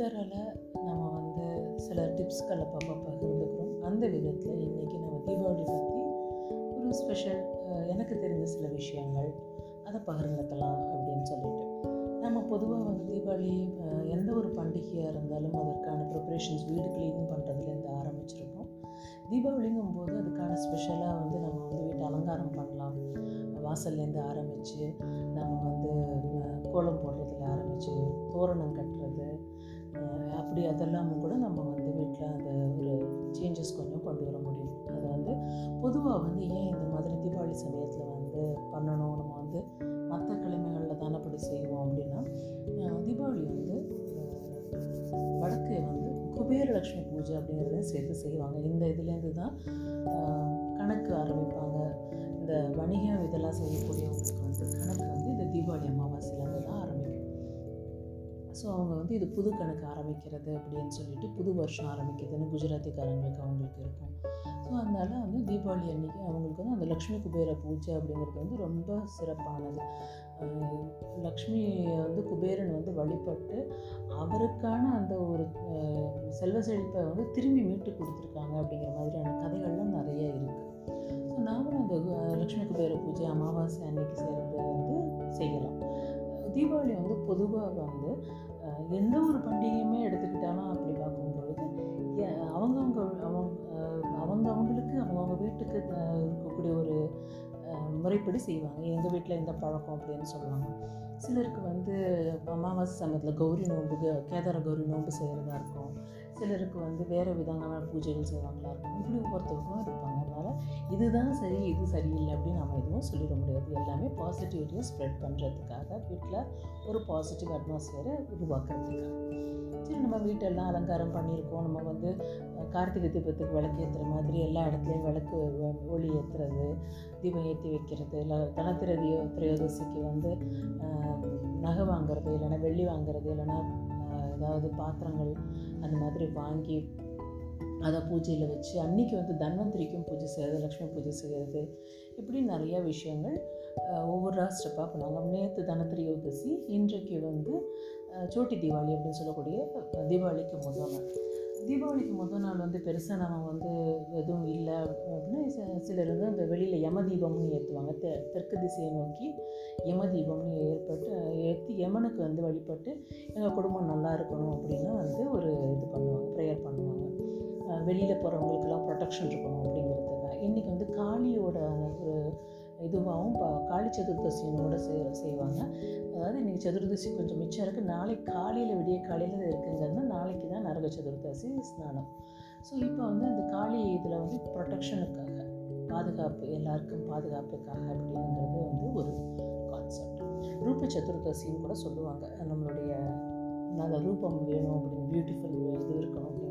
அஹ் நம்ம வந்து சில டிப்ஸ்களை பார்ப்ப பகிர்ந்துக்கிறோம். அந்த விதத்தில் இன்றைக்கி நம்ம தீபாவளி பற்றி ஒரு ஸ்பெஷல் எனக்கு தெரிஞ்ச சில விஷயங்கள். அதை பகிர்ந்துக்கலாம் அப்படின்னு சொல்லிட்டு. நம்ம பொதுவாக வந்து தீபாவளி எந்த ஒரு பண்டிகையாக இருந்தாலும் அதற்கான ப்ரிப்ரேஷன்ஸ் வீடு க்ளீன் பண்ணுறதுலேருந்து ஆரம்பிச்சிருப்போம். தீபாவளிங்கும் போது அதுக்கான ஸ்பெஷலாக வந்து நம்ம வந்து வீட்டை அலங்காரம் பண்ணலாம். வாசல்லேருந்து ஆரம்பித்து நம்ம வந்து கோலம் போடுறதுல ஆரம்பித்து தோரணம் கட்டுறது அப்படி அதெல்லாமும் கூட நம்ம வந்து வீட்டில் அந்த ஒரு சேஞ்சஸ் கொஞ்சம் கொண்டு வர முடியும். அது வந்து பொதுவாக வந்து ஏன் இந்த மாதிரி தீபாவளி சமயத்தில் வந்து பண்ணணும்? நம்ம வந்து மற்ற கிழமைகளில் தானே அப்படி செய்வோம் அப்படின்னா தீபாவளி வந்து வடக்கு வந்து குபேரலட்சுமி பூஜை அப்படிங்கிறதையும் சேர்த்து செய்வாங்க. இந்த இதுலேருந்து தான் கணக்கு ஆரம்பிப்பாங்க. இந்த வணிகம் இதெல்லாம் செய்யக்கூடியவங்க ஸோ அவங்க வந்து இது புது கணக்கு ஆரம்பிக்கிறது அப்படின்னு சொல்லிட்டு புது வருஷம் ஆரம்பிக்கிறதுன்னு குஜராத்திக்காரங்களுக்கு அவங்களுக்கு இருக்கும். ஸோ அதனால வந்து தீபாவளி அன்னைக்கு அவங்களுக்கு வந்து அந்த லக்ஷ்மி குபேர பூஜை அப்படிங்கிறது வந்து ரொம்ப சிறப்பானது. லக்ஷ்மி வந்து குபேரன் வந்து வழிபட்டு அவருக்கான அந்த ஒரு செல்வ செழிப்பை வந்து திரும்பி மீட்டு கொடுத்துருக்காங்க அப்படிங்கிற மாதிரியான கதைகள்லாம் நிறைய இருக்குது ஸோ நாமளும் அந்த லக்ஷ்மி குபேர பூஜை அமாவாசை அன்னைக்கு சேர்ந்து வந்து செய்யலாம். தீபாவளி வந்து பொதுவாக வந்து எந்த ஒரு பண்டிகையுமே எடுத்துக்கிட்டாலும் அப்படி பார்க்கும் பொழுது ஏ- அவங்க அவங்க அவங்களுக்கு அவங்கவுங்க வீட்டுக்கு இருக்கக்கூடிய ஒரு முறைப்படி செய்வாங்க. எங்கள் வீட்டில் இந்த பழக்கம் அப்படின்னு சொல்லுவாங்க. சிலருக்கு வந்து அமாவாசை சமயத்தில் கௌரி நோன்பு கேதார கௌரி நோன்பு செய்கிறதா இருக்கும். சிலருக்கு வந்து வேறு விதமான பூஜைகள் செய்வாங்களா இருக்கும். இப்படி ஒவ்வொருத்தருக்கும் இருப்பாங்க. இதுதான் சரி இது சரியில்லை அப்படின்னு நம்ம எதுவும் சொல்லிட முடியாது. எல்லாமே பாசிட்டிவிட்டியை ஸ்ப்ரெட் பண்ணுறதுக்காக வீட்டில் ஒரு பாசிட்டிவ் அட்மாஸ்ஃபியரை உருவாக்குறதுக்காக சரி நம்ம வீட்டெல்லாம் அலங்காரம் பண்ணியிருக்கோம். நம்ம வந்து கார்த்திகை தீபத்துக்கு விளக்கு ஏற்றுற மாதிரி எல்லா இடத்துலையும் விளக்கு ஒளி ஏற்றுறது தீபம் ஏற்றி வைக்கிறது இல்லை தனத்திரதியோ திரையோதசிக்கு வந்து நகை வாங்குறது இல்லைன்னா வெள்ளி வாங்குறது இல்லைன்னா ஏதாவது பாத்திரங்கள் அந்த மாதிரி வாங்கி அதை பூஜையில் வச்சு அன்றைக்கி வந்து தன்வந்திரிக்கும் பூஜை செய்கிறது லக்ஷ்மி பூஜை செய்கிறது இப்படி நிறைய விஷயங்கள் ஒவ்வொரு ஸ்டெப்பாக பண்ணுவாங்க. நேற்று தனத்திரியோதசி இன்றைக்கு வந்து சோட்டி தீபாவளி அப்படின்னு சொல்லக்கூடிய தீபாவளிக்கு முதல் நாள். தீபாவளிக்கு முதல் நாள் வந்து பெருசாக நம்ம வந்து எதுவும் இல்லை அப்படின்னா சிலர் வந்து அந்த வெளியில் யம தீபம்னு ஏற்றுவாங்க தெ தெற்கு திசையை நோக்கி யம தீபம்னு ஏற்பட்டு ஏற்றி யமனுக்கு வந்து வழிபட்டு எங்கள் குடும்பம் நல்லா இருக்கணும் அப்படின்னு வந்து ஒரு இது பண்ணுவாங்க ப்ரேயர் பண்ணுவாங்க. வெளியில் போகிறவங்களுக்கெல்லாம் ப்ரொடெக்ஷன் இருக்கணும் அப்படிங்கிறதுக்காக இன்றைக்கி வந்து காளியோட ஒரு இதுவாகவும் ப காளி சதுர்தசியோட செய் செய்வாங்க. அதாவது இன்றைக்கி சதுர்தசி கொஞ்சம் மிச்சம் இருக்குது நாளைக்கு காலையில் விடிய காலையில் இருக்குங்கிறது நாளைக்கு தான் நரக சதுர்தசி ஸ்நானம். ஸோ இப்போ வந்து அந்த காளி இதில் வந்து ப்ரொடெக்ஷனுக்காக பாதுகாப்பு எல்லாருக்கும் பாதுகாப்புக்காக அப்படிங்கிறது வந்து ஒரு கான்செப்ட் ரூப சதுர்தசின்னு கூட சொல்லுவாங்க. நம்மளுடைய நல்ல ரூபம் வேணும் அப்படின்னு பியூட்டிஃபுல் இது இருக்கணும் அப்படின்னு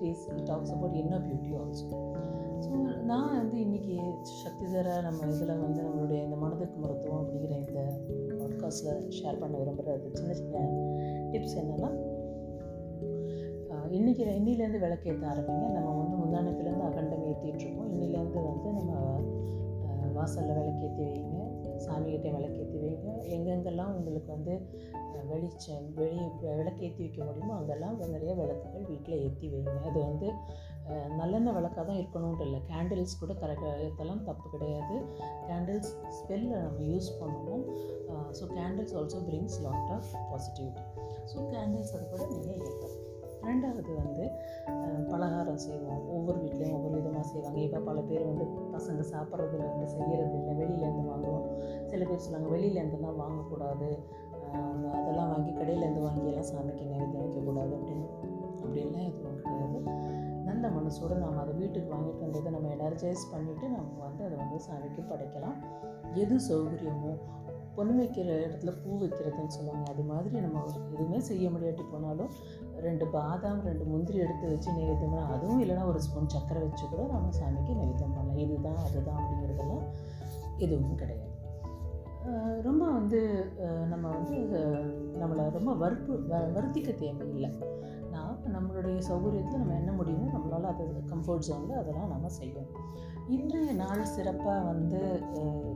இட் டாக்ஸ் அபவுட் என்ன பியூட்டி ஆல்சோ ஸோ நான் வந்து இன்றைக்கி சக்திதர நம்ம இதில் வந்து நம்மளுடைய இந்த மனதுக்கு மருத்துவம் அப்படிங்கிற இந்த பாட்காஸ்ட்டில் ஷேர் பண்ண விரும்புகிறது சின்ன சின்ன டிப்ஸ் என்னென்னா இன்றைக்கி இன்னிலேருந்து விளக்கேற்ற ஆரம்பிங்க. நம்ம வந்து முந்தானத்துலேருந்து அகண்டம் ஏற்றிட்டுருக்கோம் இன்னிலேருந்து வந்து நம்ம வாசலில் விளக்கேற்றி வைங்க. சாமிகிட்ட விளக்கேற்றி வைங்க. எங்கெங்கெல்லாம் உங்களுக்கு வந்து வெளிச்சம் வெளியே விளக்கேற்றி வைக்க முடியுமோ அங்கெல்லாம் நிறைய விளக்குகள் வீட்டில் ஏற்றி வைங்க. அது வந்து நல்லெண்ணெய் விளக்காக தான் இருக்கணும்னு இல்லை. கேண்டில்ஸ் கூட கரெக்டாக ஏற்றலாம் தப்பு கிடையாது. கேண்டில்ஸ் ஸ்பெல்லில் நம்ம யூஸ் பண்ணுவோம். So candles also brings lot of positivity so candles அது கூட நீங்கள் ஏற்றலாம் ரெண்டாவது வந்து பலகாரம் செய்வோம். ஒவ்வொரு வீட்லேயும் ஒவ்வொரு விதமாக செய்வாங்க. இப்போ பல பேர் வந்து பசங்க சாப்பிட்றதுல வந்து செய்கிறது இல்லை. வெளியிலேருந்து வாங்குவோம். சில பேர் சொன்னாங்க வெளியிலேருந்துலாம் வாங்கக்கூடாது. அதெல்லாம் வாங்கி கடையிலேருந்து வாங்கியெல்லாம் சாமிக்கு நைவேத்தியம் வைக்கக்கூடாது அப்படின்னு. அப்படின்லாம் எதுவும் கிடையாது. நல்ல மனசோடு நம்ம அதை வீட்டுக்கு வாங்கிட்டு வந்ததை நம்ம எனர்ஜைஸ் பண்ணிவிட்டு நம்ம வந்து அதை வந்து சாமிக்கு படைக்கலாம். எது சௌகரியமோ பொண்ணு வைக்கிற இடத்துல பூ வைக்கிறதுன்னு சொல்லுவாங்க. அது மாதிரி நம்ம எதுவுமே செய்ய முடியாட்டி போனாலும் ரெண்டு பாதாம் ரெண்டு முந்திரி எடுத்து வச்சு நைவேத்தியம் பண்ணலாம் அதுவும் இல்லைன்னா ஒரு ஸ்பூன் சர்க்கரை வச்சு கூட நம்ம சாமிக்கு நைவேத்தியம் பண்ணலாம். இதுதான் அதுதான் அப்படிங்கிறதெல்லாம் எதுவும் கிடையாது. ரொம்ப வந்து நம்ம வந்து நம்மளை ரொம்ப வறுப்பு வ வருத்திக்க தேவையில்லை. நான் நம்மளுடைய சௌகரியத்தில் நம்ம என்ன முடியுமோ நம்மளால் அது கம்ஃபர்ட் ஜோனில் அதெல்லாம் நம்ம செய்யணும். இன்றைய நாள் சிறப்பாக வந்து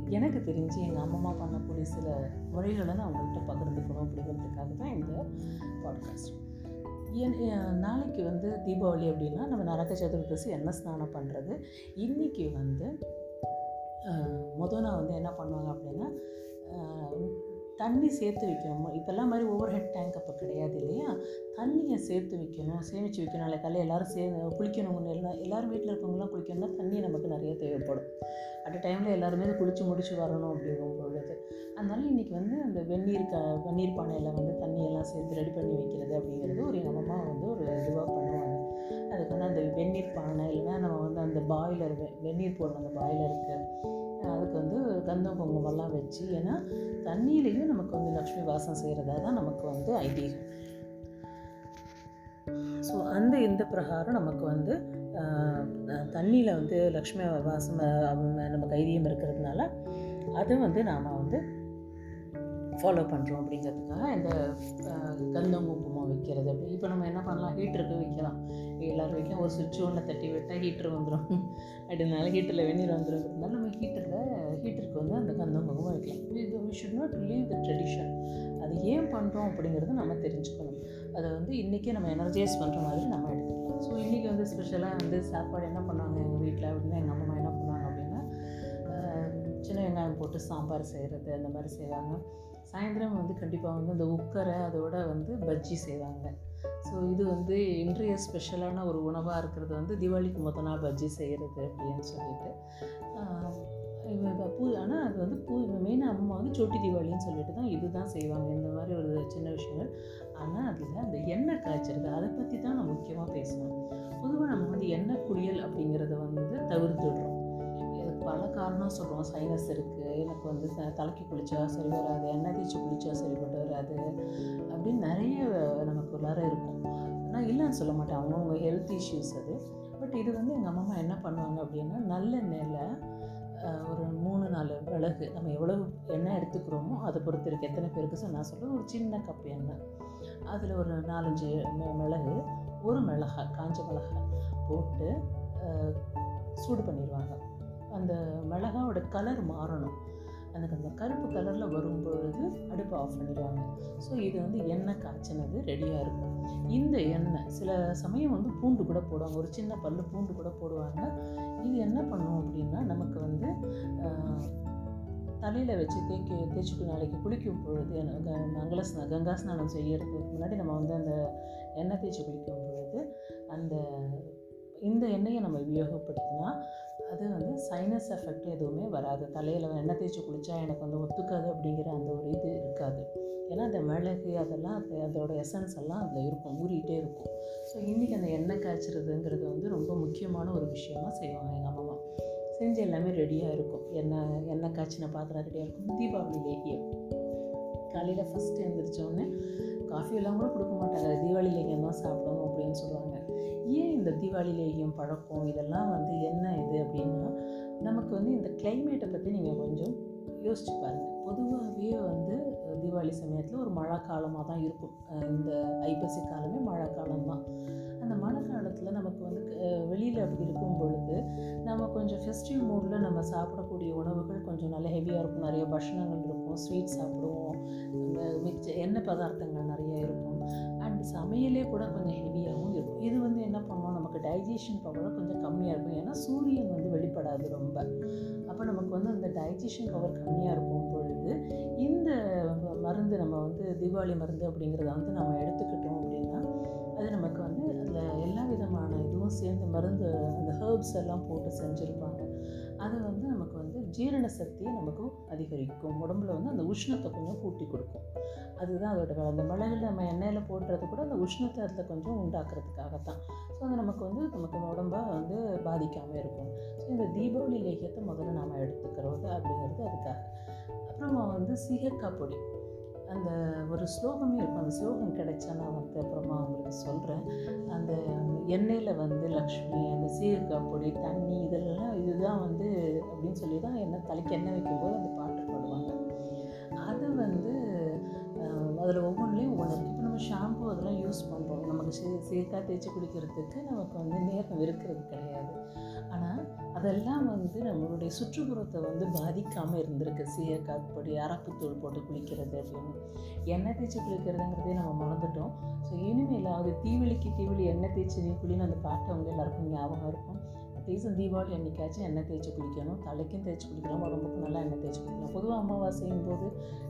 எனக்கு தெரிஞ்சு எங்கள் அம்மம்மா பண்ணக்கூடிய சில முறைகளை நான் பகிர்ந்துக்கணும் அப்படிங்கிறதுக்காக தான் இந்த பாட்காஸ்ட் என் நாளைக்கு வந்து தீபாவளி அப்படின்னா நம்ம நரக சதுர்தசி என்ன ஸ்நானம் பண்ணுறது இன்றைக்கி வந்து மொதல் நாள் வந்து என்ன பண்ணுவாங்க அப்படின்னா தண்ணி சேர்த்து வைக்கணும்? இப்போல்லாம் மாதிரி ஓவர் ஹெட் டேங்க் அப்போ கிடையாது இல்லையா? தண்ணியை சேர்த்து வைக்கணும் சேமித்து வைக்கணும். நாளை காலையில் எல்லோரும் சே குளிக்கணும்னு எல்லாம் எல்லோரும் வீட்டில் இருக்கவங்களாம் குளிக்கணும்னா தண்ணி நமக்கு நிறைய தேவைப்படும். அட் டைமில் எல்லாருமே குளித்து முடிச்சு வரணும் அப்படிங்கும் பொழுது. அதனால் இன்றைக்கி வந்து அந்த வெந்நீர் க வெந்நீர் பானையில் வந்து தண்ணியெல்லாம் சேர்த்து ரெடி பண்ணி வைக்கிறது அப்படிங்கிறது ஒரு எங்கள் அம்மா வந்து ஒரு இதுவாக பண்ணுவாங்க. அதுக்கு வந்து அந்த வெந்நீர் பானை இல்லைன்னா நம்ம வந்து அந்த பாய்லர் வெந்நீர் போடுற அந்த பாய்லருக்கு அதுக்கு வந்து கந்தம் குங்குமம்லாம் வச்சு ஏன்னா தண்ணியிலையும் நமக்கு வந்து லக்ஷ்மி வாசம் செய்கிறதா தான் நமக்கு வந்து ஐதீகம். ஸோ அந்த இந்த பிரகாரம் நமக்கு வந்து தண்ணியில் வந்து லக்ஷ்மி வாசம் நமக்கு ஐதீகம் இருக்கிறதுனால அதை வந்து நாம் வந்து ஃபாலோ பண்ணுறோம் அப்படிங்கிறதுக்காக இந்த கந்தம் குங்குமம் வைக்கிறது. அப்படி இப்போ நம்ம என்ன பண்ணலாம்? ஹீட்டருக்கு வைக்கலாம். எல்லோரும் வீட்லையும் ஒரு சுவிட்ச் ஒன்று தட்டி விட்டால் ஹீட்டர் வந்துடும் அப்படினால ஹீட்டரில் வெந்நீர் வந்துடும் நம்ம ஹீட் வந்து அந்த கந்தம் வைக்கலாம். இது we should not leave the tradition அது ஏன் பண்ணுறோம் அப்படிங்கிறது நம்ம தெரிஞ்சுக்கணும். அதை வந்து இன்றைக்கே நம்ம எனர்ஜைஸ் பண்ணுற மாதிரி நம்ம எடுத்துக்கலாம். ஸோ இன்றைக்கி வந்து ஸ்பெஷலாக வந்து சாப்பாடு என்ன பண்ணாங்க எங்கள் வீட்டில் அப்படின்னா எங்கள் அம்மா என்ன பண்ணுவாங்க அப்படின்னா சின்ன வெங்காயம் போட்டு சாம்பார் செய்கிறது அந்த மாதிரி செய்வாங்க. சாயந்தரம் வந்து கண்டிப்பாக வந்து அந்த உக்கரை அதோட வந்து பஜ்ஜி செய்வாங்க. ஸோ இது வந்து இன்றைய ஸ்பெஷலான ஒரு உணவாக இருக்கிறது வந்து தீபாவளிக்கு மொத்த நாள் பஜ்ஜி செய்கிறது அப்படின்னு சொல்லிட்டு பூ ஆனால் அது வந்து பூ மெயினாக அம்மா வந்து சொட்டி தீபாவளின்னு சொல்லிட்டு தான் இதுதான் செய்வாங்க. இந்த மாதிரி ஒரு சின்ன விஷயங்கள். ஆனால் அதில் அந்த எண்ணெய் காய்ச்சறது அதை பற்றி தான் நான் முக்கியமாக பேசணும் பொதுவாக நம்ம வந்து எண்ணெய் குளியல் அப்படிங்கிறத வந்து தவிர்த்துடுறோம். இதுக்கு பல காரணம் சொல்கிறோம் சைனஸ் இருக்குது எனக்கு வந்து தலைக்கு குளித்தா சரி வராது எண்ணெய் தேய்ச்சி குளிச்சா சரிப்பட்டு வராது அப்படின்னு நிறைய நமக்கு உள்ளார இருக்கும். நான் இல்லைன்னு சொல்ல மாட்டேன். அவங்கவுங்க ஹெல்த் இஷ்யூஸ் அது. பட் இது வந்து எங்கள் அம்மா என்ன பண்ணுவாங்க அப்படின்னா நல்ல நெல்லை ஒரு மூணு நாலு மிளகு நம்ம எவ்வளவு எண்ணெய் எடுத்துக்கிறோமோ அதை பொறுத்து எத்தனை பேருக்கு நான் சொல்கிறேன் ஒரு சின்ன கப் எண்ணெய். அதில் ஒரு நாலஞ்சு மிளகு ஒரு மிளகாய் காஞ்ச மிளகாய் போட்டு சூடு பண்ணிடுவாங்க. அந்த மிளகாவோட கலர் மாறணும். எனக்கு அந்த கருப்பு கலரில் வரும்பொழுது அடுப்பை ஆஃப் பண்ணிடுவாங்க. ஸோ இது வந்து எண்ணெய் காய்ச்சினது ரெடியாக இருக்கும். இந்த எண்ணெய் சில சமயம் வந்து பூண்டு கூட போடுவாங்க. ஒரு சின்ன பல்லு பூண்டு கூட போடுவாங்க. இது என்ன பண்ணும் அப்படின்னா நமக்கு வந்து தலையில் வச்சு தேய்க்க தேய்ச்சிட்டு நாளைக்கு குளிக்கும் பொழுது எனக்கு க- கங்கா ஸ்நானம் செய்யறதுக்கு முன்னாடி நம்ம வந்து அந்த எண்ணெய் தேய்ச்சி குளிக்கும் பொழுது அந்த இந்த எண்ணெயை நம்ம உபயோகப்படுத்தினா அது வந்து சைனஸ் எஃபெக்ட் எதுவுமே வராது. தலையில் எண்ணெய் தேய்ச்சி குளித்தா எனக்கு வந்து ஒத்துக்காது அப்படிங்கிற அந்த ஒரு இது இருக்காது. ஏன்னா அந்த மிளகு அதெல்லாம் அது அதோட எசன்ஸ் எல்லாம் அதில் இருக்கும் ஊறிகிட்டே இருக்கும். ஸோ இன்றைக்கி அந்த எண்ணெய் காய்ச்சறதுங்கிறது வந்து ரொம்ப முக்கியமான ஒரு விஷயமா செய்வாங்க எங்கள் அம்மா செஞ்சு எல்லாமே ரெடியாக இருக்கும். எண்ணெய் எண்ணெய் காய்ச்சின பாத்திரம் ரெடியாக இருக்கும். தீபாவளி லேகியம் காலையில் ஃபஸ்ட்டு எழுந்திரிச்சோடனே காஃபி எல்லாம் கூட கொடுக்க மாட்டாங்க. தீபாவளி லேகியம் தான் சாப்பிடணும் அப்படின்னு சொல்லுவாங்க. ஏன் இந்த தீபாவளி லேகியம் பழக்கம்? இதெல்லாம் வந்து என்ன இது அப்படின்னா நமக்கு வந்து இந்த கிளைமேட்டை பற்றி நீங்கள் கொஞ்சம் யோசிச்சு பாருங்கள் பொதுவாகவே வந்து தீபாவளி சமயத்தில் ஒரு மழை காலமாக தான் இருக்கும் இந்த ஐப்பசி காலமே மழை காலம் தான் அந்த மழை காலத்தில் நமக்கு வந்து வெளியில் அப்படி இருக்கும் பொழுது நம்ம கொஞ்சம் ஃபெஸ்டிவ் மூடில் நம்ம சாப்பிடக்கூடிய உணவுகள் கொஞ்சம் நல்ல ஹெவியாக இருக்கும். நிறைய பட்சணங்கள் இருக்கும். ஸ்வீட் சாப்பிடுவோம். மிச்ச எண்ணெய் பதார்த்தங்கள் நிறைய இருக்கும். சமையலே கூட கொஞ்சம் ஹெவியாகவும் இருக்கும். இது வந்து என்ன பண்ணுவோம்? நமக்கு டைஜஷன் பவர் கொஞ்சம் கம்மியாக இருக்கும். ஏன்னா சூரியன் வந்து வெளிப்படாது ரொம்ப. அப்போ நமக்கு வந்து அந்த டைஜஷன் பவர் கம்மியாக இருக்கும் பொழுது இந்த மருந்து நம்ம வந்து தீபாவளி மருந்து அப்படிங்கிறத வந்து நம்ம எடுத்துக்கிட்டோம் அப்படின்னா அது நமக்கு வந்து அதில் எல்லா விதமான இதுவும் சேர்ந்து மருந்து அந்த ஹெர்ப்ஸ் எல்லாம் போட்டு செஞ்சுருப்பாங்க. அது வந்து நமக்கு வந்து ஜீரண சக்தியை நமக்கு அதிகரிக்கும். உடம்புல வந்து அந்த உஷ்ணத்தை கொஞ்சம் கூட்டி கொடுக்கும். அதுதான் அதோட வேலை அந்த மிளகில் நம்ம எண்ணெயில் போடுறது கூட அந்த உஷ்ணத்தை அதில் கொஞ்சம் உண்டாக்குறதுக்காக தான் ஸோ அது நமக்கு வந்து நமக்கு உடம்ப வந்து பாதிக்காமல் இருக்கும். ஸோ இந்த தீபாவளி லேகியத்தை முதல்ல நாம் எடுத்துக்கிறது அப்படிங்கிறது அதுக்காக. அப்புறமா வந்து சீகக்காய் பொடி. அந்த ஒரு ஸ்லோகமே இருக்கும். அந்த ஸ்லோகம் கிடைச்சா நான் வந்து அப்புறமா உங்களுக்கு சொல்கிறேன் அந்த எண்ணெயில் வந்து லக்ஷ்மி அந்த சீரக்காய் பொடி தண்ணி இதெல்லாம் இதுதான் வந்து அப்படின்னு சொல்லி தான் எண்ணெய் தலைக்கு எண்ணெய் வைக்கும்போது அந்த பாட்டு பாடுவாங்க. அதை வந்து அதில் ஒவ்வொன்றுலேயும் ஒவ்வொன்று இருக்குது இப்போ நம்ம ஷாம்பு அதெல்லாம் யூஸ் பண்ணுறோம் நமக்கு சே சேக்காக தேய்ச்சி குளிக்கிறதுக்கு நமக்கு வந்து நேரம் இருக்கிறது கிடையாது. ஆனால் அதெல்லாம் வந்து நம்மளுடைய சுற்றுப்புறத்தை வந்து பாதிக்காமல் இருந்திருக்கு. சீயக்காய் பொடி அரப்புத்தூள் போட்டு குளிக்கிறது அப்படின்னு. எண்ணெய் தேய்ச்சி குளிக்கிறதுங்கிறதே நம்ம மறந்துட்டோம். ஸோ இனிமேலாவது தீவெளிக்கு தீவெளி எண்ணெய் தேய்ச்சி நீ குளின்னு அந்த பாட்டை வந்து எல்லாருக்கும் ஞாபகம் இருக்கும். அட்லீஸ்ட் தீபாவளி அன்றைக்காச்சும் எண்ணெய் தேய்ச்சி குளிக்கணும். தலைக்கும் தேய்ச்சி குளிக்கணும் உடம்புக்கும் நல்லா எண்ணெய் தேய்ச்சி குளிக்கணும். பொதுவாக அமாவாசையும் போது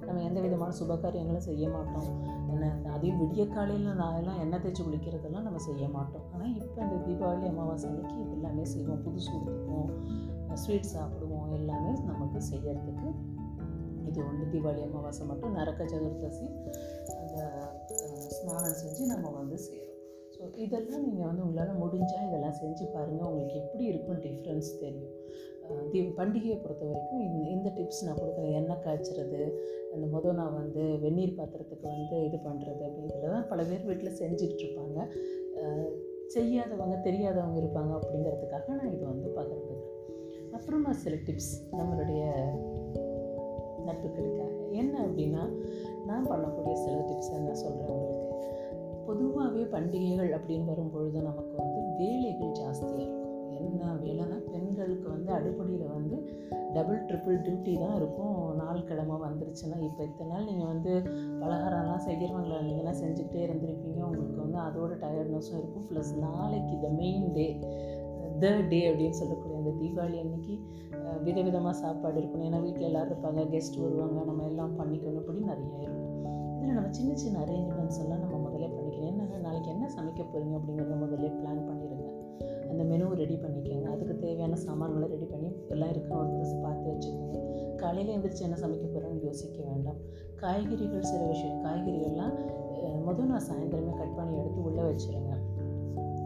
நம்ம எந்த விதமான சுபகாரியங்களும் செய்ய மாட்டோம். என்ன அதையும் விடிய காலையில் நான் எல்லாம் எண்ணெய் தேய்ச்சி குளிக்கிறதெல்லாம் நம்ம செய்ய மாட்டோம். ஆனால் இப்போ இந்த தீபாவளி அமாவாசை அன்னைக்கு இது எல்லாமே செய்வோம். புதுசு கொடுத்துப்போம் ஸ்வீட் சாப்பிடுவோம். எல்லாமே நமக்கு செய்யறதுக்கு இது ஒன்று தீபாவளி அமாவாசை மட்டும் நரக்க சதுர்தசி அந்த ஸ்நானம் செஞ்சு நம்ம வந்து செய்கிறோம் ஸோ இதெல்லாம் நீங்கள் வந்து உங்களால் முடிஞ்சால் இதெல்லாம் செஞ்சு பாருங்கள் உங்களுக்கு எப்படி இருக்கும் டிஃப்ரென்ஸ் தெரியும். தி பண்டிகையை பொறுத்த வரைக்கும் இந்த இந்த டிப்ஸ் நான் கொடுக்குறேன். எண்ணெய் காய்ச்சறது அந்த முதல் நான் வந்து வெந்நீர் பாத்திரத்துக்கு வந்து இது பண்ணுறது அப்படிங்கிறத பல பேர் வீட்டில் செஞ்சுக்கிட்டு இருப்பாங்க. செய்யாதவங்க தெரியாதவங்க இருப்பாங்க அப்படிங்கிறதுக்காக நான் இது வந்து பகிர்ந்துக்கிறேன். அப்புறமா சில டிப்ஸ் நம்மளுடைய நட்புகளுக்காக. என்ன அப்படின்னா நான் பண்ணக்கூடிய சில டிப்ஸை நான் சொல்கிறேன் உங்களுக்கு. பொதுவாகவே பண்டிகைகள் அப்படின்னு வரும்பொழுது நமக்கு வந்து வேலைகள் ஜாஸ்தியாக இருக்கும். என்ன வேலைன்னா பெண்களுக்கு வந்து அடுப்படியில் வந்து டபுள் ட்ரிபிள் டியூட்டி தான் இருக்கும். நாள் கிழமை வந்துருச்சுன்னா இப்போ இத்தனை நாள் நீங்கள் வந்து பலகாரம்லாம் செய்கிறவங்கள இருந்தீங்கன்னா செஞ்சுக்கிட்டே இருந்திருப்பீங்க? உங்களுக்கு வந்து அதோட டயர்ட்னஸும் இருக்கும். ப்ளஸ் நாளைக்கு த மெயின் டே த டே அப்படின்னு சொல்லக்கூடிய அந்த தீபாவளி அன்னைக்கு விதவிதமாக சாப்பாடு இருக்கணும். ஏன்னா வீட்டில் எல்லோரும் இருப்பாங்க கெஸ்ட் வருவாங்க. நம்ம எல்லாம் பண்ணிக்கணும் இப்படி நிறைய இருக்கும். இதில் நம்ம சின்ன சின்ன அரேஞ்ச்மெண்ட்ஸ் எல்லாம் நம்ம முதலே பண்ணிக்கணும் என்னென்ன நாளைக்கு என்ன சமைக்க போகிறீங்க அப்படிங்கிறத முதலே பிளான் பண்ணிடுங்க அந்த மெனுவை ரெடி பண்ணிக்கோங்க. அதுக்கு தேவையான சாமான்களை ரெடி பண்ணி எல்லாம் இருக்கிற ஒரு ட்ரெஸ் பார்த்து வச்சுக்கோங்க. காலையில் எழுந்திரிச்சு என்ன சமைக்க போகிறோன்னு யோசிக்க வேண்டாம். காய்கறிகள் சில விஷயம் காய்கறிகள்லாம் முதல் நான் சாயந்தரமே கட் பண்ணி எடுத்து உள்ளே வச்சுருங்க.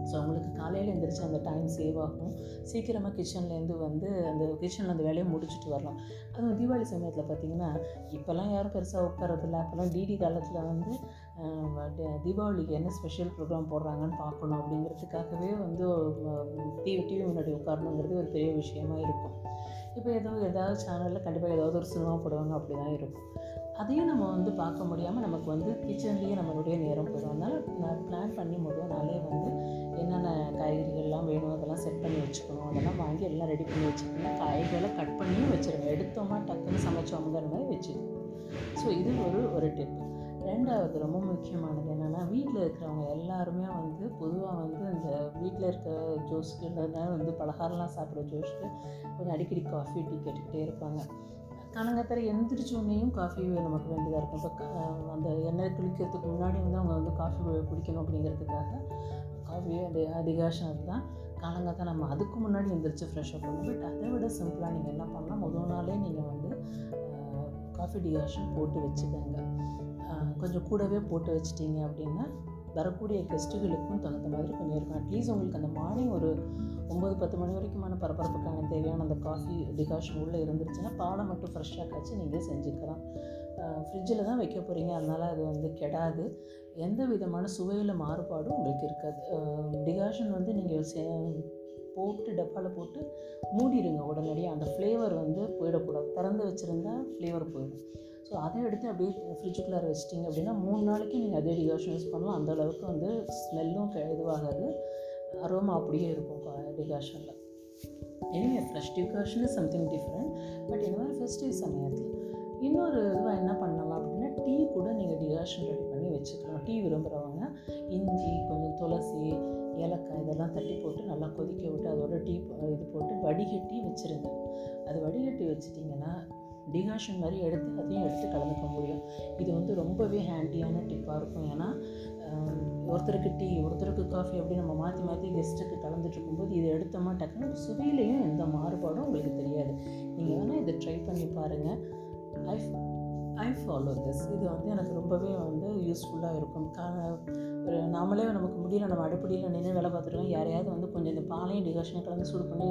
ஸோ உங்களுக்கு காலையில் எழுந்திரிச்சு அந்த டைம் சேவ் ஆகும். சீக்கிரமாக கிச்சன்லேருந்து வந்து அந்த கிச்சனில் அந்த வேலையை முடிச்சுட்டு வரலாம். அதுவும் தீபாவளி சமயத்தில் பார்த்தீங்கன்னா இப்போல்லாம் யாரும் பெருசாக உட்காரதில்ல அப்போல்லாம் டிடி காலத்தில் வந்து தீபாவளிக்கு என்ன ஸ்பெஷல் ப்ரோக்ராம் போடுறாங்கன்னு பார்க்கணும் அப்படிங்கிறதுக்காகவே வந்து டிவி டிவி முன்னாடி உட்காரணுங்கிறது ஒரு பெரிய விஷயமா இருக்கும். இப்போ ஏதோ ஏதாவது சேனலில் கண்டிப்பாக ஏதாவது ஒரு சினிமா போடுவாங்க அப்படி தான் இருக்கும். அதையும் நம்ம வந்து பார்க்க முடியாமல் நமக்கு வந்து கிச்சன்லேயே நம்மளுடைய நேரம் போயிடும். அதனால் நான் பிளான் பண்ணி முதல் நாளே வந்து என்னென்ன காய்கறிகள்லாம் வேணும் அதெல்லாம் செட் பண்ணி வச்சுக்கணும். அதெல்லாம் வாங்கி எல்லாம் ரெடி பண்ணி வச்சுக்கணும். காய்களை கட் பண்ணியும் வச்சுருங்க. எடுத்தோமா டக்குன்னு சமைச்சோங்கிற மாதிரி வச்சுக்கணும். ஸோ இது ஒரு ஒரு டிப் ரெண்டாவது ரொம்ப முக்கியமானது என்னென்னா வீட்டில் இருக்கிறவங்க எல்லாருமே வந்து பொதுவாக வந்து இந்த வீட்டில் இருக்க ஜோஸ்க்கு இல்லைன்னா வந்து பலகாரம்லாம் சாப்பிட்ற ஜோஸ்க்கு கொஞ்சம் அடிக்கடி காஃபி டீ கேட்டுக்கிட்டே இருப்பாங்க. கனகத்தரை எந்திரிச்ச உடனேயும் காஃபி நமக்கு வேண்டியதாக இருக்கும். இப்போ க- அந்த எண்ணெய் குளிக்கிறதுக்கு முன்னாடி வந்து அவங்க வந்து காஃபி குடிக்கணும் அப்படிங்கிறதுக்காக காஃபி அது அதிகாஷம் தான். காலங்காத்தான் நம்ம அதுக்கு முன்னாடி எந்திரிச்சு ஃப்ரெஷ்ஷாக பண்ணணும் பட் அதை விட சிம்பிளாக நீங்கள் என்ன பண்ணலாம்? முதல் நாளே நீங்கள் வந்து காஃபி டிகாஷன் போட்டு வச்சுக்கோங்க. கொஞ்சம் கூடவே போட்டு வச்சிட்டிங்க அப்படின்னா வரக்கூடிய கெஸ்ட்டுகளுக்கும் தகுந்த மாதிரி கொஞ்சம் இருக்கும். அட்லீஸ்ட் உங்களுக்கு அந்த மார்னிங் ஒரு ஒம்பது பத்து மணி வரைக்குமான பரபரப்புக்கான தேவையான அந்த காஃபி டிகாஷன் உள்ளே இருந்துருச்சுன்னா பாலை மட்டும் ஃப்ரெஷ்ஷாக காய்ச்சி நீங்கள் செஞ்சுக்கலாம். ஃப்ரிட்ஜில் தான் வைக்க போகிறீங்க அதனால் அது வந்து கெடாது. எந்த விதமான சுவையில் மாறுபாடும் உங்களுக்கு இருக்காது. டிகாஷன் வந்து நீங்கள் சே போட்டு டப்பாவில் போட்டு மூடிடுங்க. உடனடியாக அந்த ஃப்ளேவர் வந்து போயிடக்கூடாது. திறந்து வச்சுருந்தா ஃப்ளேவர் போயிடும். ஸோ அதை எடுத்து அப்படியே ஃப்ரிட்ஜுக்குள்ளார வச்சிட்டிங்க அப்படின்னா மூணு நாளைக்கு நீங்கள் அதே டிகாஷன் யூஸ் பண்ணலாம். அந்த அளவுக்கு வந்து ஸ்மெல்லும் இதுவாகாது. அரோமா அப்படியே இருக்கும். டிகாஷனில் anyway fresh decoction is something different but இந்த மாதிரி ஃபெஸ்டிவ் சமயத்தில் இன்னொரு இதுவாக என்ன பண்ணலாம் அப்படின்னா டீ கூட நீங்கள் டிகாஷன் ரெடி பண்ணி வச்சுக்கலாம். டீ விரும்புகிறவங்க இஞ்சி கொஞ்சம் துளசி ஏலக்காய் இதெல்லாம் தட்டி போட்டு நல்லா கொதிக்க விட்டு அதோட டீ இது போட்டு வடிகட்டி வச்சுருங்க. அது வடிகட்டி வச்சிட்டிங்கன்னா டிகாஷன் மாதிரி எடுத்து அதையும் எடுத்து கலந்துக்க முடியும். இது வந்து ரொம்பவே ஹேண்டியான டிப்பாக இருக்கும். ஏன்னா ஒருத்தருக்கு டீ ஒருத்தருக்கு காஃபி அப்படி நம்ம மாற்றி மாற்றி கெஸ்ட்டுக்கு கலந்துட்டு இருக்கும்போது இதை எடுத்தோமா டக்குன்னு சுவையிலையும் எந்த மாறுபாடும் உங்களுக்கு தெரியாது. நீங்கள் வேணால் இதை ட்ரை பண்ணி பாருங்கள் ஐ ஐ ஃபாலோ திஸ் இது வந்து எனக்கு ரொம்பவே வந்து யூஸ்ஃபுல்லாக இருக்கும். கா ஒரு நாமளே நமக்கு முடியல நம்ம அடுப்படியில் நின்று வேலை பார்த்துருக்கோம். யாரையாவது வந்து கொஞ்சம் இந்த பாலையும் டிகாஷனை கலந்து சூடு பண்ணி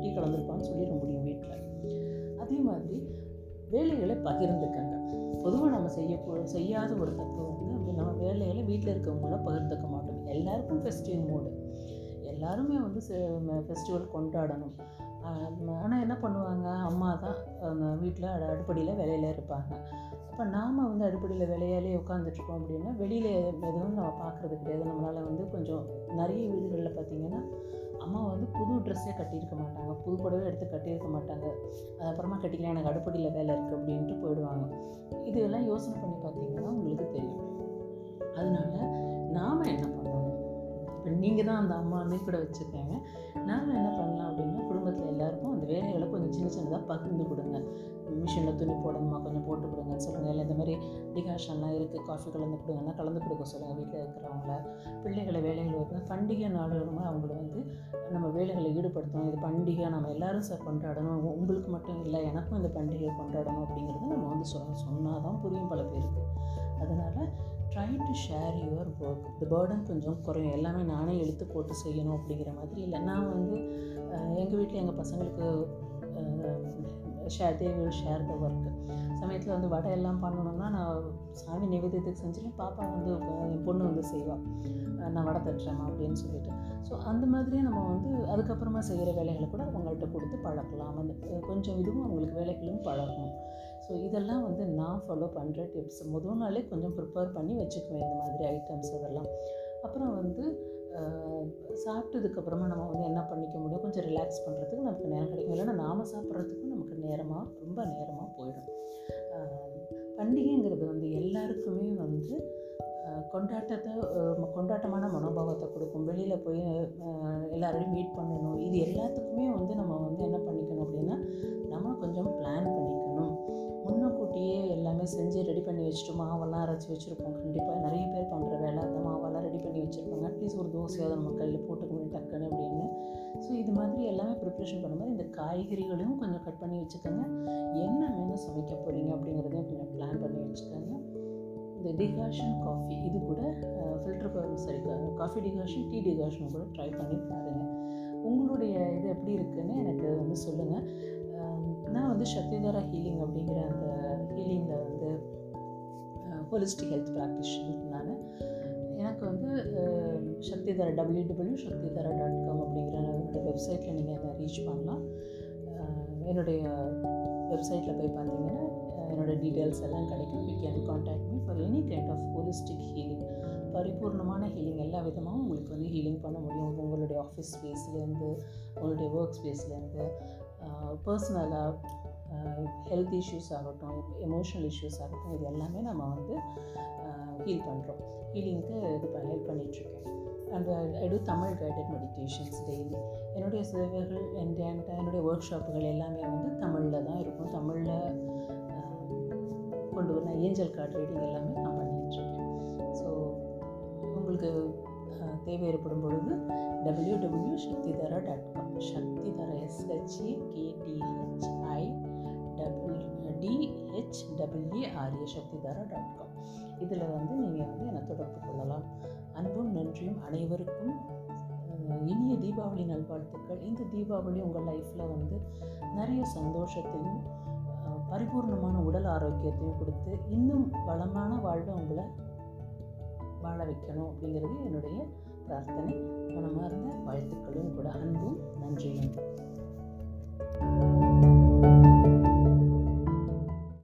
டீ கலந்துருப்பான்னு சொல்லிட முடியும் வீட்டில் அதே மாதிரி வேலைகளை பகிர்ந்துக்கங்க. பொதுவாக நம்ம செய்ய செய்யாத ஒரு தத்துவம் முடியும். நம்ம வேலைகளை வீட்டில் இருக்கவங்கள பகிர்ந்துக்க மாட்டோம். எல்லாருக்கும் ஃபெஸ்டிவ் மூடு எல்லாருமே வந்து ஃபெஸ்டிவல் கொண்டாடணும். ஆனால் என்ன பண்ணுவாங்க? அம்மா தான் வீட்டில் அடுப்படியில் வேலையில் இருப்பாங்க. அப்போ நாம் வந்து அடுப்படியில் வேலையாலே உட்காந்துட்ருக்கோம் அப்படின்னா வெளியில் எதுவும் நம்ம பார்க்குறது கிடையாது. நம்மளால் வந்து கொஞ்சம் நிறைய வீடுகளில் பார்த்திங்கன்னா அம்மா வந்து புது ட்ரெஸ்ஸே கட்டியிருக்க மாட்டாங்க. புது புடவை எடுத்து கட்டியிருக்க மாட்டாங்க. அதுக்கப்புறமா அப்புறமா கட்டிக்கலாம். எனக்கு அடுப்படியில் வேலை இருக்குது அப்படின்ட்டு போயிடுவாங்க. இதெல்லாம் யோசனை பண்ணி பார்த்தீங்கன்னா உங்களுக்கு தெரியும். அதனால நாம் என்ன பண்ணணும்? இப்போ நீங்கள் தான் அந்த அம்மானே கூட வச்சுருக்காங்க நாம் என்ன பண்ணலாம் அப்படின்னா குடும்பத்தில் எல்லாருக்கும் அந்த வேலைகளை கொஞ்சம் சின்ன சின்னதாக பகிர்ந்து கொடுங்க. மிஷினில் துணி போடணுமா? கொஞ்சம் போட்டு கொடுங்கன்னு சொல்லுங்கள் இல்லை இந்த மாதிரி டிகாஷன்லாம் இருக்குது காஃபி கலந்து கொடுங்கன்னா கலந்து கொடுக்க சொல்லுங்கள் வீட்டில் இருக்கிறவங்கள. பிள்ளைகளை வேலைகள் வருது பண்டிகை நாடுகளுமே அவங்கள வந்து நம்ம வேலைகளை ஈடுபடுத்தணும். இது பண்டிகை. நம்ம எல்லாரும் சார் கொண்டாடணும். உங்களுக்கு மட்டும் இல்லை எனக்கும் இந்த பண்டிகையை கொண்டாடணும் அப்படிங்கிறத நம்ம வந்து சொல்லணும் சொன்னால் தான் புரியும் பல பேருக்கு அதனால் try to share your work இந்த பேர்டன் கொஞ்சம் குறையும். எல்லாமே நானே எழுத்து போட்டு செய்யணும் அப்படிங்கிற மாதிரி. இல்லை நான் வந்து எங்கள் வீட்டில் எங்கள் பசங்களுக்கு share they will share the work சமயத்தில் வந்து வடை எல்லாம் பண்ணணும்னா நான் சாமி நிவேதியத்துக்கு செஞ்சுட்டு பாப்பா வந்து என் பொண்ணு வந்து செய்வாள் நான் வடை தட்டுறேம்மா அப்படின்னு சொல்லிட்டு. ஸோ அந்த மாதிரியே நம்ம வந்து அதுக்கப்புறமா செய்கிற வேலைகளை கூட அவங்கள்ட்ட கொடுத்து பழக்கலாம். அந்த கொஞ்சம் இதுவும் அவங்களுக்கு வேலைகளும் பழகும். ஸோ இதெல்லாம் வந்து நான் ஃபாலோ பண்ணுற டிப்ஸ் முதல் நாளே கொஞ்சம் ப்ரிப்பேர் பண்ணி வச்சுக்குவேன் இந்த மாதிரி ஐட்டம்ஸ் அதெல்லாம். அப்புறம் வந்து சாப்பிட்டதுக்கப்புறமா நம்ம வந்து என்ன பண்ணிக்க முடியும்? கொஞ்சம் ரிலாக்ஸ் பண்ணுறதுக்கு நமக்கு நேரம் கிடைக்கும். இல்லைன்னா நாம் சாப்பிட்றதுக்கும் நமக்கு நேரமாக ரொம்ப நேரமாக போயிடும். பண்டிகைங்கிறது வந்து எல்லாருக்குமே வந்து கொண்டாட்டத்தை கொண்டாட்டமான மனோபாவத்தை கொடுக்கும். வெளியில் போய் எல்லோரையும் எல்லாரோடையும் மீட் பண்ணணும். இது எல்லாத்துக்குமே வந்து நம்ம வந்து என்ன பண்ணிக்கணும் அப்படின்னா நம்ம கொஞ்சம் பிளான் பண்ணிக்கணும். முன்னக்கூட்டியே எல்லாமே செஞ்சு ரெடி பண்ணி வச்சுட்டு மாவெல்லாம் அரைச்சி வச்சுருப்போம். கண்டிப்பாக நிறைய பேர் பண்ணுற வேலை அந்த மாவெல்லாம் ரெடி பண்ணி வச்சுருப்பாங்க. அட்லீஸ்ட் ஒரு தோசையாவது நம்ம கையில் போட்டுக்க முடியும் டக்குன்னு அப்படின்னு. ஸோ இது மாதிரி எல்லாமே ப்ரிப்ரேஷன் பண்ணும்போது இந்த காய்கறிகளையும் கொஞ்சம் கட் பண்ணி வச்சுக்கோங்க. என்ன மெனு சமைக்க போகிறீங்க அப்படிங்கிறதையும் கொஞ்சம் பிளான் பண்ணி வச்சுக்கோங்க. இந்த டிகாஷன் காஃபி இது கூட ஃபில்டர் சரி காஃபி டிகாஷன் டீ டிகாஷன் கூட ட்ரை பண்ணி பாருங்கள் உங்களுடைய இது எப்படி இருக்குதுன்னு எனக்கு வந்து சொல்லுங்கள் நான் வந்து சக்திதாரா ஹீலிங் அப்படிங்கிற அந்த ஹீலிங்கில் வந்து ஹோலிஸ்டிக் ஹெல்த் ப்ராக்டிஷனர் நான் எனக்கு வந்து Shaktidhara W W Shaktidhara dot com அப்படிங்கிற என்னோடய வெப்சைட்டில் நீங்கள் அதை ரீச் பண்ணலாம். என்னுடைய வெப்சைட்டில் போய் பார்த்தீங்கன்னா என்னோடய டீட்டெயில்ஸ் எல்லாம் கிடைக்கும். You can contact me for any kind of holistic healing பரிபூர்ணமான ஹீலிங் எல்லா விதமாகவும் உங்களுக்கு வந்து ஹீலிங் பண்ண முடியும். உங்களுடைய ஆஃபீஸ் ஸ்பேஸ்லேருந்து உங்களுடைய ஒர்க் ஸ்பேஸ்லேருந்து பர்சனலாக ஹெல்த் இஷ்யூஸ் ஆகட்டும் எமோஷனல் இஷ்யூஸ் ஆகட்டும் இது எல்லாமே நம்ம வந்து ஹீல் பண்ணுறோம் ஹீலிங்க்கு இது ஹெல்ப் பண்ணிகிட்ருக்கேன் and I do Tamil guided meditations daily என்னுடைய சேவைகள் என் என்னுடைய ஒர்க் ஷாப்புகள் எல்லாமே வந்து தமிழில் தான் இருக்கும். தமிழில் கொண்டு வர ஏஞ்சல் கார்டு ரீடிங் எல்லாமே நான் பண்ணிகிட்ருக்கேன் ஸோ உங்களுக்கு தேவை ஏற்படும் பொழுது W W Shaktidhara dot com Shaktidhara S H E D H Shaktidhara dot com இதில் வந்து நீங்கள் வந்து என்னை தொடர்பு கொள்ளலாம். அன்பும் நன்றியும் அனைவருக்கும் இனிய தீபாவளி நல்வாழ்த்துக்கள். இந்த தீபாவளி உங்கள் லைஃப்பில் வந்து நிறைய சந்தோஷத்தையும் பரிபூர்ணமான உடல் ஆரோக்கியத்தையும் கொடுத்து இன்னும் வளமான வாழ்வை உங்களை வாழ வைக்கணும் அப்படிங்கிறது என்னுடைய பிரார்த்தனை. மனமார்ந்த வாழ்த்துக்களும் கூட அன்பும் நன்றியும்.